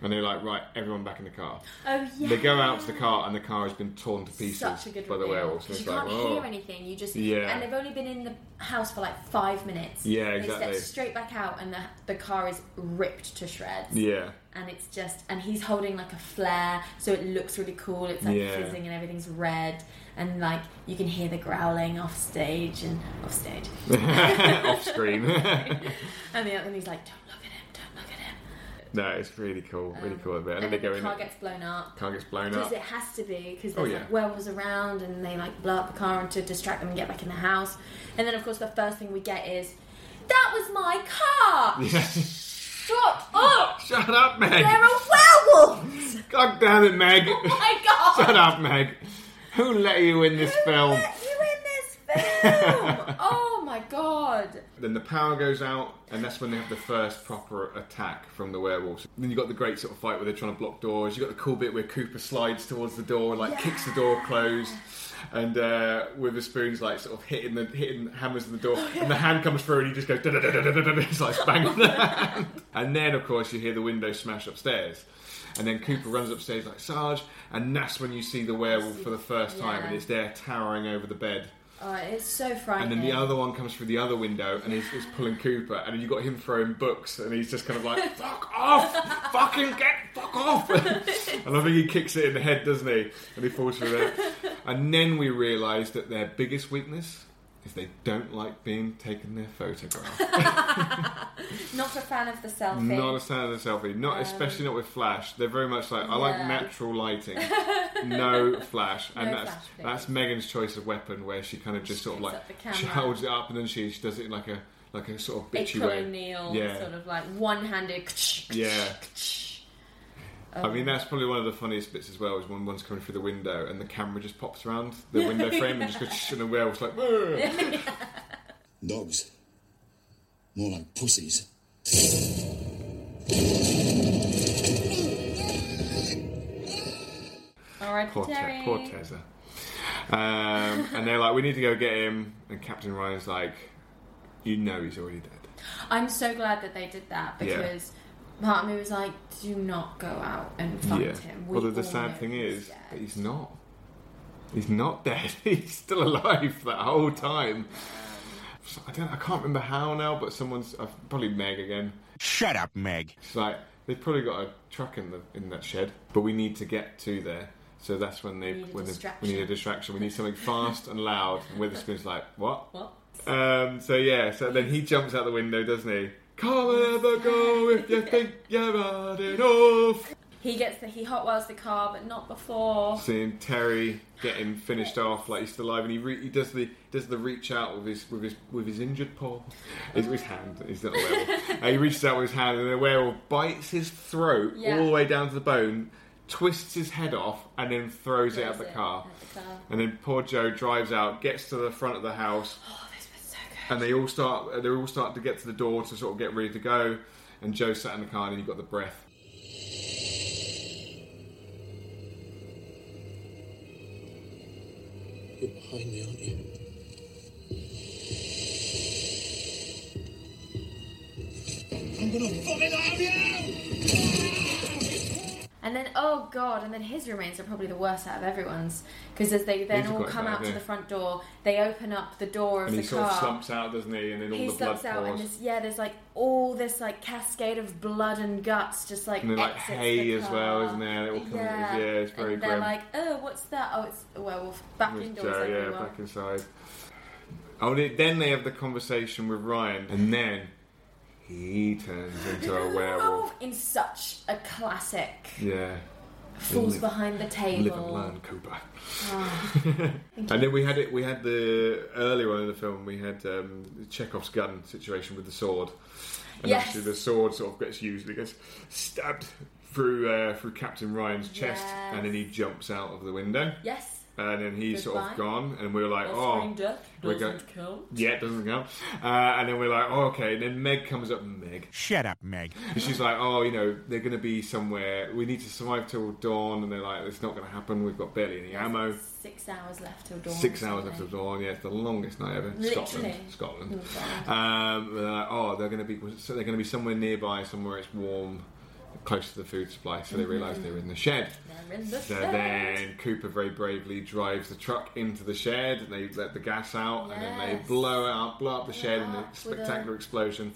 And they're like, right, everyone back in the car. Oh yeah. They go out to the car, and the car has been torn to pieces Such a good by the reveal. werewolves. And 'Cause it's You like, can't oh. hear anything. You just Yeah. and they've only been in the house for like five minutes. Yeah, exactly. They exactly. step straight back out, and the the car is ripped to shreds. Yeah, And it's just, and he's holding like a flare, so it looks really cool. It's like Yeah. fizzing and everything's red, and like you can hear the growling off stage and off stage. off screen. And, the, and he's like, "Don't look at him! Don't look at him!" No, it's really cool, really um, cool. Bit. And, And then they go the in. car gets blown up. car gets blown Because up. Because it has to be, because Oh, there's yeah. like werewolves around and they like blow up the car and to distract them and get back in the house. And then, of course, the first thing we get is, That was my car! Shut up! Shut up, Meg! There are werewolves! God damn it, Meg! Oh my god! Shut up, Meg! Who let you in this Who film? let you in this film? oh my god! Then the power goes out, and that's when they have the first proper attack from the werewolves. Then you've got the great sort of fight where they're trying to block doors. You've got the cool bit where Cooper slides towards the door, like kicks the door closed, and uh, with the spoons like sort of hitting the hitting hammers in the door, and the hand comes through, and he just goes. He's like banging the hand. And then of course you hear the window smash upstairs. And then Cooper runs upstairs like Sarge, and that's when you see the werewolf for the first time, Yeah. and it's there towering over the bed. Oh, it's so And then the other one comes through the other window and he's, he's pulling Cooper, and you got him throwing books, and he's just kind of like, "Fuck off! Fucking get fuck off!" and I think he kicks it in the head, doesn't he? And he falls through there. And then we realise that their biggest weakness is they don't like being taken their photograph. Not a fan of the selfie. Not a fan of the selfie. Not especially not with flash. They're very much like I like Um, natural lighting. no flash. And No that's flash, that's Megan's choice of weapon where she kind of just sort of like she holds it up and then she, she does it in like a like a sort of bitchy way. O'Neil, Yeah. sort of like one-handed. Yeah. I Um, mean, that's probably one of the funniest bits as well. Is when one's coming through the window and the camera just pops around the window frame and just goes, and the werewolf's like. Dogs. More like pussies. All right, poor, Te- poor Tessa. Um, and they're like, we need to go get him. And Captain Ryan's like, you know he's already dead. I'm so glad that they did that Yeah. Because part of me was like, do not go out and find yeah. him. We Well, the, the sad thing is dead. he's not. He's not dead. he's still alive that whole time. So I don't. I can't remember how now, but someone's uh, probably Meg again. Shut up, Meg. It's like they've probably got a truck in the in that shed, but we need to get to there. So that's when they We need a when they, we distraction. need a distraction. We need something fast and loud. And Witherspoon's like, what? What? Um, so yeah, so then he jumps out the window, doesn't he? Come and ever go if you think you've had enough. He gets the he hot the car, but not before. Seeing Terry getting finished off like he's still alive, and he re- he does the does the reach out with his with his with his injured paw, his, his hand. his little werewolf. uh, he reaches out with his hand, and the werewolf bites his throat Yeah. all the way down to the bone, twists his head off, and then throws, it at the it at the car. And then poor Joe drives out, gets to the front of the house, Oh, this was so good. And they all start they all start to get to the door to sort of get ready to go. And Joe sat in the car, and you've got the breath. You're behind me, aren't you? I'm gonna vomit out you! And then, oh god, and then his remains are probably the worst out of everyone's because as they then These are all quite come bad, out to the front door, they open up the door of And the he car. sort of slumps out, doesn't he? And then all he the blood slumps out, and pours. there's, yeah, there's like all this like cascade of blood and guts, just like And then, like, exits hay the as car. well, isn't there? It all comes- yeah. yeah, it's very and they're grim. like, oh, what's that? Oh, it's a werewolf. Back With indoors, Joe, yeah, everyone. back inside. Oh, they- then they have the conversation with Ryan, and then he turns into a werewolf. In such a classic. Yeah. Falls Live- behind the table. Live and learn, Cooper. Oh. and then we had it. We had the earlier on in the film. We had um, Chekhov's gun situation with the sword. And Yes. actually, the sword sort of gets used. It gets stabbed through uh, through Captain Ryan's chest, Yes. and then he jumps out of the window. Yes. And then he's sort of gone, and we are like, Off-screen "Oh, death we're go- doesn't count. Yeah, it doesn't count. Uh, and then we're like, oh, okay. And then Meg comes up, Meg. Shut up, Meg. And she's like, oh, you know, they're going to be somewhere. We need to survive till dawn. And they're like, it's not going to happen. We've got barely any ammo. Six hours left till dawn. Six or hours left something. of dawn. Yeah, it's the longest night ever. Literally. Scotland. Scotland. Oh, Um, they're like, oh, they're going to be. So they're going to be somewhere nearby, somewhere it's warm, close to the food supply. So they mm-hmm. realise they're in the shed. In the So shed. then Cooper very bravely drives the truck into the shed. And they let the gas out, and then they blow out, blow up the shed in a with a- spectacular explosion.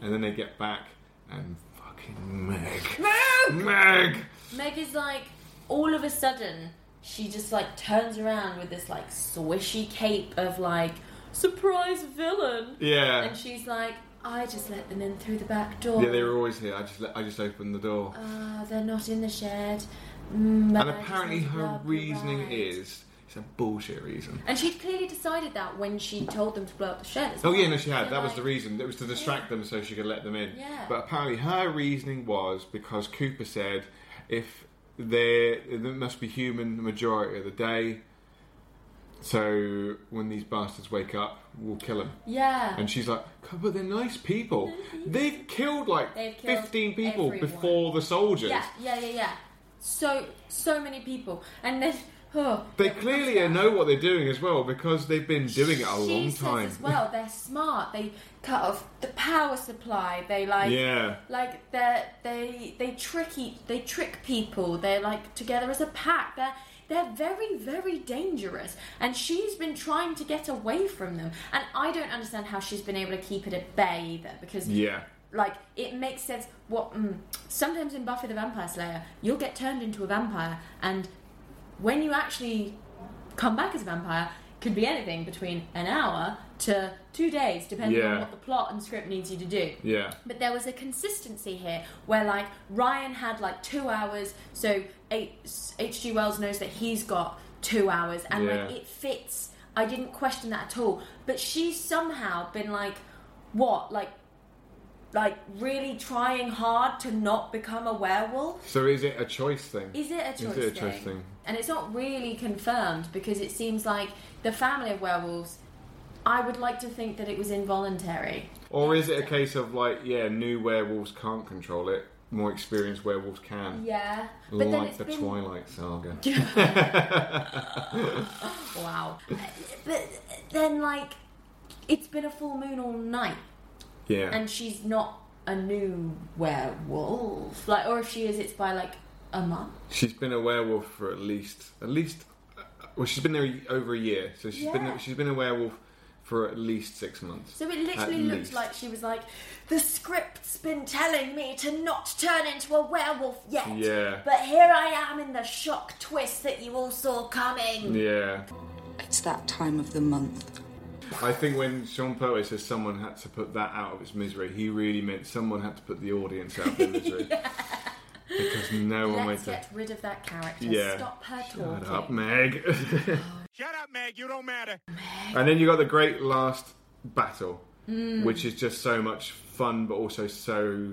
And then they get back, and fucking Meg, Meg! Meg. Meg is like, all of a sudden, she just like turns around with this like swishy cape of like, surprise villain. Yeah, And she's like, I just let them in through the back door. yeah, they were always here. I just, let- I just opened the door. Ah, they're not in the shed. Mm, and I apparently, her the reasoning ride." is it's a bullshit reason. And she'd clearly decided that when she told them to blow up the shed. as Oh well. yeah, no, she had. That was the like, reason. It was to distract them so she could let them in. Yeah. But apparently, her reasoning was because Cooper said if there there must be human majority of the day, so when these bastards wake up, we'll kill them. Yeah. And she's like, "God, but they're nice people. They've killed like They've killed fifteen people everyone." before the soldiers. Yeah, yeah, yeah, yeah. So, so many people. And then, oh. They clearly know what they're doing as well because they've been doing it a she long says time. as well, they're smart. They cut off the power supply. They like, Yeah. like they they they trick each, they trick people. They're like together as a pack. They're they're very very dangerous. And she's been trying to get away from them. And I don't understand how she's been able to keep it at bay either because Yeah. like it makes sense what mm, sometimes in buffy the vampire slayer you'll get turned into a vampire and when you actually come back as a vampire could be anything between an hour to two days, depending on Yeah. what the plot and script needs you to do. Yeah. But there was a consistency here where, like, Ryan had like two hours, so H.G. Wells knows that he's got two hours, and like it fits. I didn't question that at all. But she's somehow been like, what, like, like really trying hard to not become a werewolf. So is it a choice thing? Is it a choice, Is it a choice thing? thing? And it's not really confirmed because it seems like the family of werewolves. I would like to think that it was involuntary. Or is it a case of like, yeah, new werewolves can't control it, more experienced werewolves can? Yeah, but then like it's the been Twilight Saga. wow. But then, like, it's been a full moon all night, Yeah. and she's not a new werewolf. Like, or if she is, it's by like a month. She's been a werewolf for at least, at least, uh, well, she's been there over a year. So she's Yeah. been she's been a werewolf for at least six months. So it At literally looked least. like she was like, the script's been telling me to not turn into a werewolf yet. Yeah. But here I am in the shock twist that you all saw coming. Yeah. It's that time of the month. I think when Sean Pertwee says someone had to put that out of its misery, he really meant someone had to put the audience out of their misery. Because no one Let's made get rid of that character. Yeah. Stop her Shut talking. up, Meg. Shut up, Meg. You don't matter. and then you got the great last battle, Mm. which is just so much fun, but also so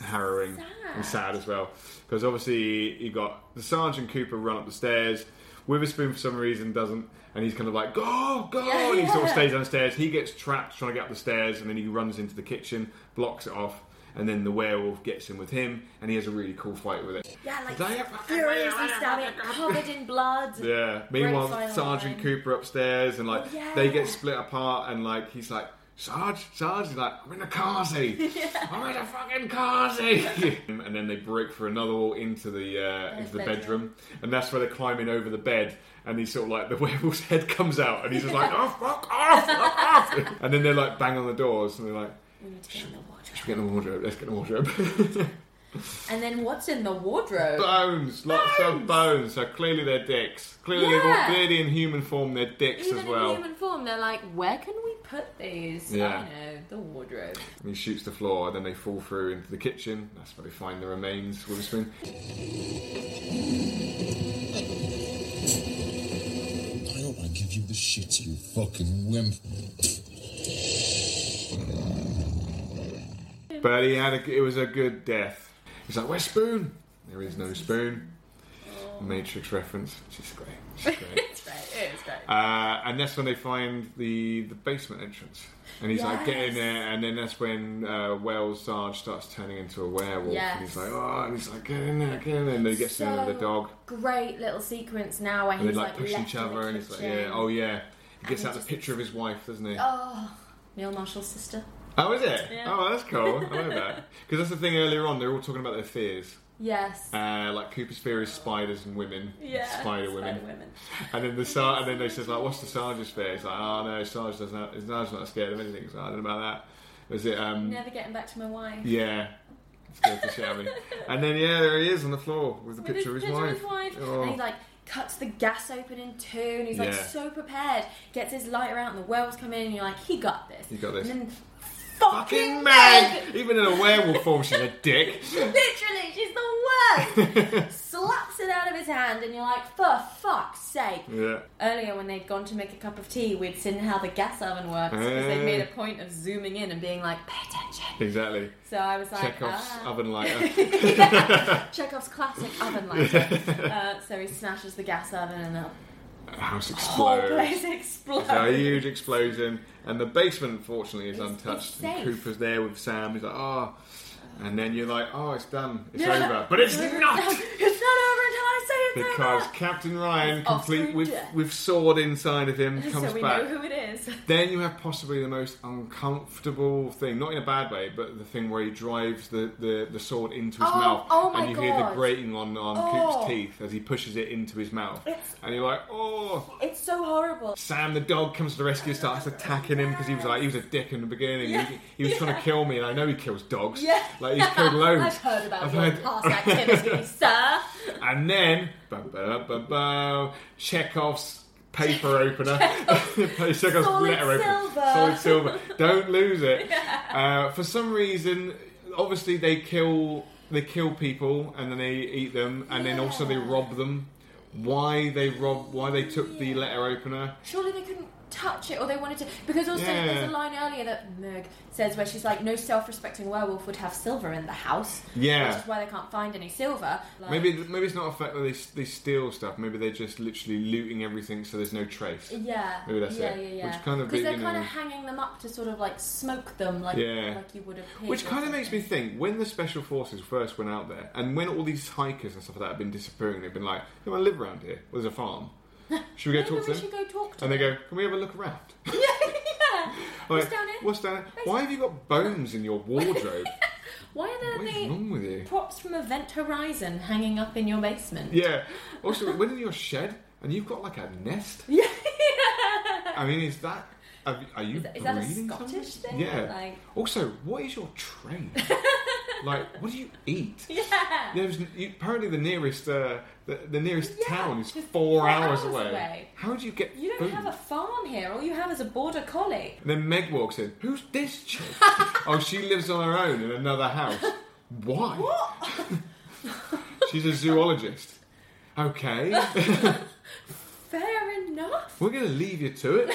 harrowing and sad as well. Because obviously you got the Sergeant Cooper run up the stairs. Witherspoon for some reason doesn't, and he's kind of like go go, Yeah, and he sort of stays downstairs. He gets trapped trying to get up the stairs, and then he runs into the kitchen, blocks it off. And then the werewolf gets in with him, and he has a really cool fight with it. Yeah, like Like, furiously stabbing covered in blood. Yeah. Meanwhile, Sergeant. Cooper upstairs, and like Oh, yeah. they get split apart, and like he's like, Sarge, Sarge, he's like, I'm in a car seat. I'm in a fucking car seat. and then they break for another wall into the uh, into the bedroom. bedroom, and that's where they're climbing over the bed. And he's sort of like the werewolf's head comes out, and he's just like, oh fuck off, fuck off. and then they're like bang on the doors, and they're like, We need to get in the wardrobe. we get in the wardrobe? Let's get in the wardrobe. And then what's in the wardrobe? bones, lots of bones. So clearly they're dicks. Clearly, they've all, Yeah. clearly in human form they're dicks Even as well. in human form, they're like, where can we put these? Yeah. I know, the wardrobe. And he shoots the floor, and then they fall through into the kitchen. That's where they find the remains with a spoon. I hope I give you the shits, you fucking wimp. But he had a, it was a good death. He's like, "Where's spoon?" There is no spoon. Matrix reference, which is great. Which is great. It's great, it is great. Uh, and that's when they find the the basement entrance. And he's like, get in there. And then that's when uh, Wells Sarge starts turning into a werewolf. And he's like, oh, and he's like, get in there, get in there. And then he gets in there with the dog. Great little sequence now where And they he's like like, push left each in the other. And he's like, kitchen. yeah, oh yeah. He gets he out the just- picture of his wife, doesn't he? Oh, Neil Marshall's sister. Oh, is it? Yeah. Oh, that's cool. I like that. Because that's the thing earlier on, they're all talking about their fears. Yes. Uh, like Cooper's fear is spiders and women. yeah. Spider women. And then the Sar- and then they says like, "What's the Sarge's fear?" It's like, "Oh no, Sarge doesn't. Have, Sarge's not scared of anything." So I don't know about that." Is it? Um, Never getting back to my wife. yeah. Scared the shit out of me. And then yeah, there he is on the floor with the With picture, his of, his picture wife. of his wife. Oh. And he like cuts the gas open in two and he's like Yeah. so prepared. Gets his lighter out and the werewolves come in and you're like, he got this. He got this. And then Fucking fucking Meg! Meg! Even in a werewolf form, she's a dick. Literally, she's the worst. Slaps it out of his hand, and you're like, for fuck's sake. Yeah. Earlier, when they'd gone to make a cup of tea, we'd seen how the gas oven works because they made a point of zooming in and being like, pay attention. Exactly. So I was like, Chekhov's ah. oven lighter. Chekhov's classic oven lighter. uh, so he smashes the gas oven, and the House whole explodes. place explodes. So a huge explosion, and the basement, fortunately, is It's- untouched. it's and. Cooper's there with Sam. He's like, oh, and then you're like, oh, it's done, it's Yeah. over, but it's not it's not over until I say it's because over. Captain Ryan, complete with death. with sword inside of him, comes so we back. know who it is. Then you have possibly the most uncomfortable thing, not in a bad way, but the thing where he drives the, the, the sword into his Oh, mouth, oh my and you hear the grating on, on Oh. Coop's teeth as he pushes it into his mouth, It's- and you're like, oh. It's so horrible. Sam the dog comes to the rescue, starts attacking him because he was like he was a dick in the beginning. He, he was trying to kill me, and I know he kills dogs. Yeah. like he's killed loads. I've heard about I've your heard- past activity, sir. And then, bum, bum, bum, bum, Chekhov's paper opener. a Solid letter opener. silver. Solid silver. Don't lose it. Uh, for some reason, obviously they kill they kill people and then they eat them and then also they rob them. Why they rob? Why they took the letter opener? Surely they couldn't touch it, or they wanted to. Because also, Yeah. there's a line earlier that Meg says where she's like, "No self-respecting werewolf would have silver in the house." Yeah. which is why they can't find any silver. Like, Maybe maybe it's not a fact that they they steal stuff. Maybe they're just literally looting everything so there's no trace. Yeah, Maybe that's yeah, it. yeah, yeah. Which kind of, because they're you know- kind of hanging them up to sort of like smoke them, like Yeah. like you would have. Which kind of makes me think when the special forces first went out there, and when all these hikers and stuff like that have been disappearing, they've been like, "You want to live around here? Well, there's a farm. Should we go Maybe talk to we them?" should go talk to and they go, "Can we have a look around?" yeah, yeah. What's down here? What's down here? Why have you got bones in your wardrobe? Why are there what is wrong with you? props from Event Horizon hanging up in your basement? Yeah. Also, when in your shed and you've got like a nest. Yeah. I mean, is that? Are, are you Is that- a breeding Scottish something? thing? Yeah. Like- Also, what is your trade? Like, what do you eat? Yeah. There's you, apparently the nearest uh, the, the nearest Yeah, town is four, hours, hours away. away. How do you get You don't food? have a farm here. All you have is a border collie. And then Meg walks in. Who's this chick? oh, she lives on her own in another house. Why? What? She's a zoologist. Okay, Fair enough. we're going to leave you to it.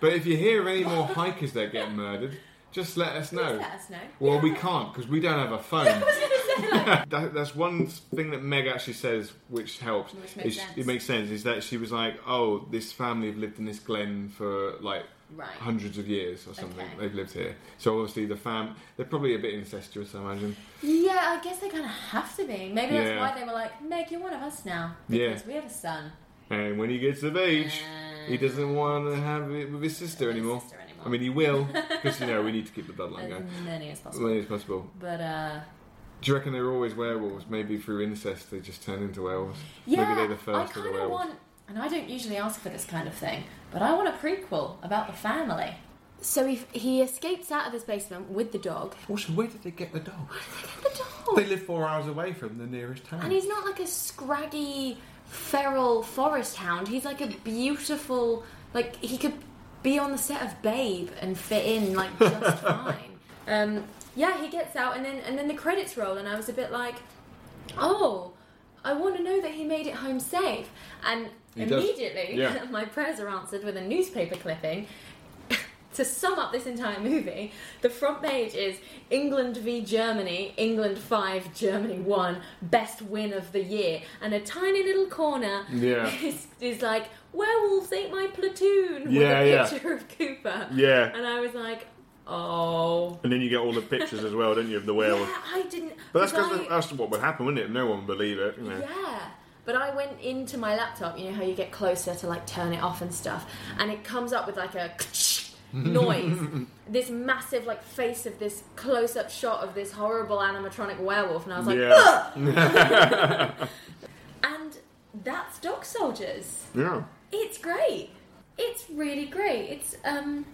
But if you hear of any more hikers that get murdered, just let us know. Let us know. Well, we can't because we don't have a phone. Say, like, that, that's one thing that Meg actually says, which helps. Which makes is- sense. It makes sense. Is that she was like, "Oh, this family have lived in this glen for like Right. hundreds of years or something. Okay. They've lived here, so obviously the fam they're probably a bit incestuous, I imagine. yeah, I guess they kind of have to be. Maybe that's Yeah. why they were like, Meg, you're one of us now. Yeah. Because we have a son. And when he gets of age, he doesn't want to have it with his sister his anymore. sister anymore. I mean, he will because you know we need to keep the bloodline going As many as as possible. many as possible. But, uh, Do you reckon they're always werewolves? Maybe through incest they just turn into werewolves. yeah, Maybe they're the I first of kind the of werewolves. want, and I don't usually ask for this kind of thing, but I want a prequel about the family. So he, he escapes out of his basement with the dog. Also, where did they get the dog? The dog! They live four hours away from the nearest town. And he's not like a scraggy, feral forest hound. He's like a beautiful, like he could be on the set of Babe and fit in like just fine. Um, yeah, he gets out and then and then the credits roll, and I was a bit like, oh, I want to know that he made it home safe. And He immediately, Yeah. my prayers are answered with a newspaper clipping. To sum up this entire movie, the front page is England v Germany, England 5, Germany 1, best win of the year. And a tiny little corner Yeah. is, is like, Werewolves ate my platoon Yeah, with a yeah. picture of Cooper. Yeah. And I was like, oh. And then you get all the pictures as well, don't you, of the werewolf? Yeah, I didn't. But that's because I- that's what would happen, wouldn't it? No one would believe it. You know. Yeah. But I went into my laptop, you know how you get closer to like turn it off and stuff, and it comes up with like a noise. this massive like face of this close up shot of this horrible animatronic werewolf, and I was like, Yeah. "Ugh!" and that's Dog Soldiers. Yeah. It's great. It's really great. It's um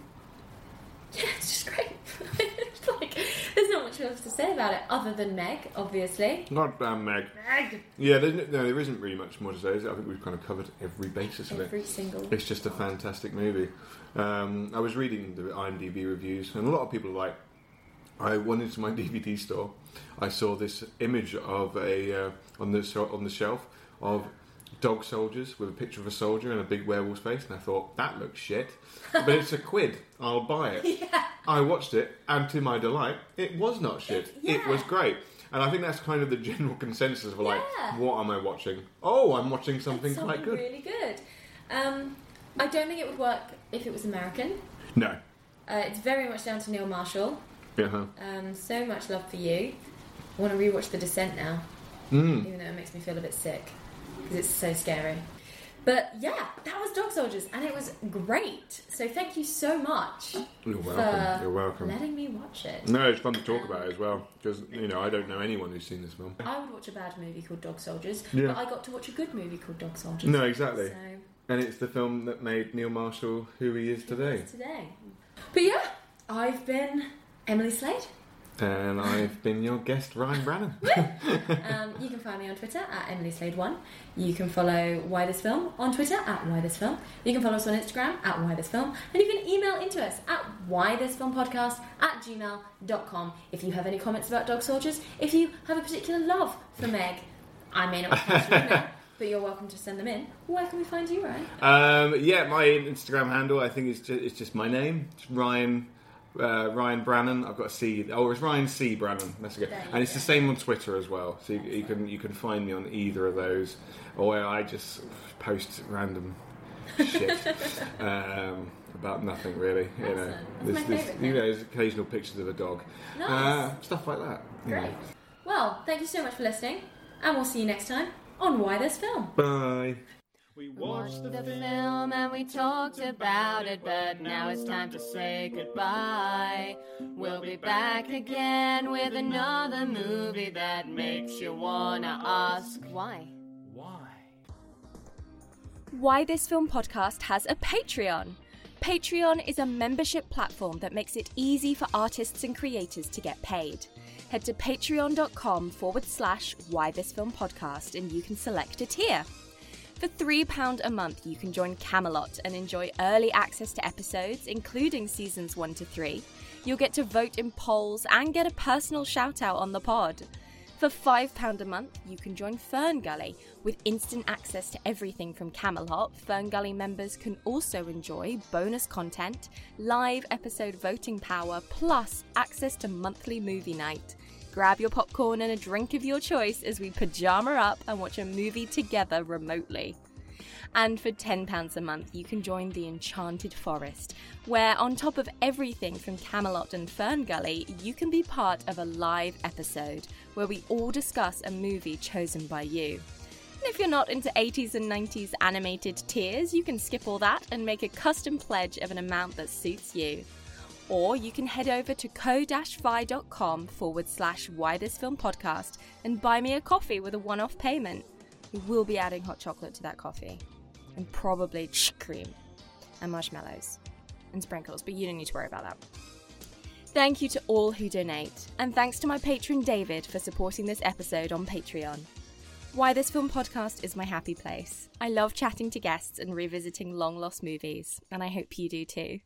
yeah, it's just great. It's like there's not much else to say about it other than Meg, obviously. God damn Meg. Meg. Yeah, there's no, no, there isn't really much more to say. I think we've kind of covered every basis of it. Every single It's just a fantastic movie. Um, I was reading the IMDb reviews, and a lot of people are like, I went into my DVD store. I saw this image of a uh, on the on the shelf of dog soldiers with a picture of a soldier and a big werewolf's face, and I thought that looks shit, but it's a quid. I'll buy it. I watched it, and to my delight, it was not shit. It was great. And I think that's kind of the general consensus of like, Yeah. what am I watching? Oh, I'm watching something, something quite good. really good. Um, I don't think it would work if it was American. No. Uh, it's very much down to Neil Marshall. Yeah. huh. Um, so much love for you. I want to rewatch The Descent now, Mm. even though it makes me feel a bit sick because it's so scary. But yeah, that was Dog Soldiers, and it was great. So thank you so much You're for welcome. You're welcome. letting me watch it. No, it's fun to talk about it as well because you know I don't know anyone who's seen this film. I would watch a bad movie called Dog Soldiers, Yeah. but I got to watch a good movie called Dog Soldiers. No, exactly. So And it's the film that made Neil Marshall who he is today. today. But yeah, I've been Emily Slade. And I've been your guest, Ryan Brannan. Um, you can find me on Twitter at Emily Slade1. You can follow Why This Film on Twitter at Why This Film. You can follow us on Instagram at Why This Film. And you can email into us at Why This Film Podcast at gmail.com if you have any comments about dog soldiers. If you have a particular love for Meg, I may not reply to your email, but you're welcome to send them in. Where can we find you, Ryan? Um, yeah, my Instagram handle, I think, is just, it's just my name. It's Ryan. Uh, Ryan Brannan. I've got a C. Oh, it's Ryan C. Brannan. That's good. And it's go. the same on Twitter as well. So you, you can you can find me on either of those, or I just post random shit um, about nothing really. You know, That's there's, there's, you know, there's occasional pictures of a dog, Nice. uh, stuff like that. know. Great. Well, thank you so much for listening, and we'll see you next time on Why This Film. Bye. We watched the film and we talked about it, but now it's time to say goodbye. We'll be back again with another movie that makes you wanna ask why. Why? Why This Film podcast has a Patreon. Patreon is a membership platform that makes it easy for artists and creators to get paid. Head to patreon.com forward slash Why This Film podcast and you can select a tier. For £3 a month, you can join Camelot and enjoy early access to episodes, including seasons 1 to 3. You'll get to vote in polls and get a personal shout out on the pod. For £5 a month, you can join Ferngully. With instant access to everything from Camelot, Ferngully members can also enjoy bonus content, live episode voting power, plus access to monthly movie night. Grab your popcorn and a drink of your choice as we pajama up and watch a movie together remotely. And for £10 a month, you can join the Enchanted Forest, where, on top of everything from Camelot and Fern Gully, you can be part of a live episode where we all discuss a movie chosen by you. And if you're not into 80s and 90s animated tiers, you can skip all that and make a custom pledge of an amount that suits you. Or you can head over to ko-fi.com forward slash why this film podcast and buy me a coffee with a one-off payment. We will be adding hot chocolate to that coffee. And probably cream. And marshmallows. And sprinkles, but you don't need to worry about that. Thank you to all who donate, and thanks to my patron David for supporting this episode on Patreon. Why This Film Podcast is my happy place. I love chatting to guests and revisiting long lost movies, and I hope you do too.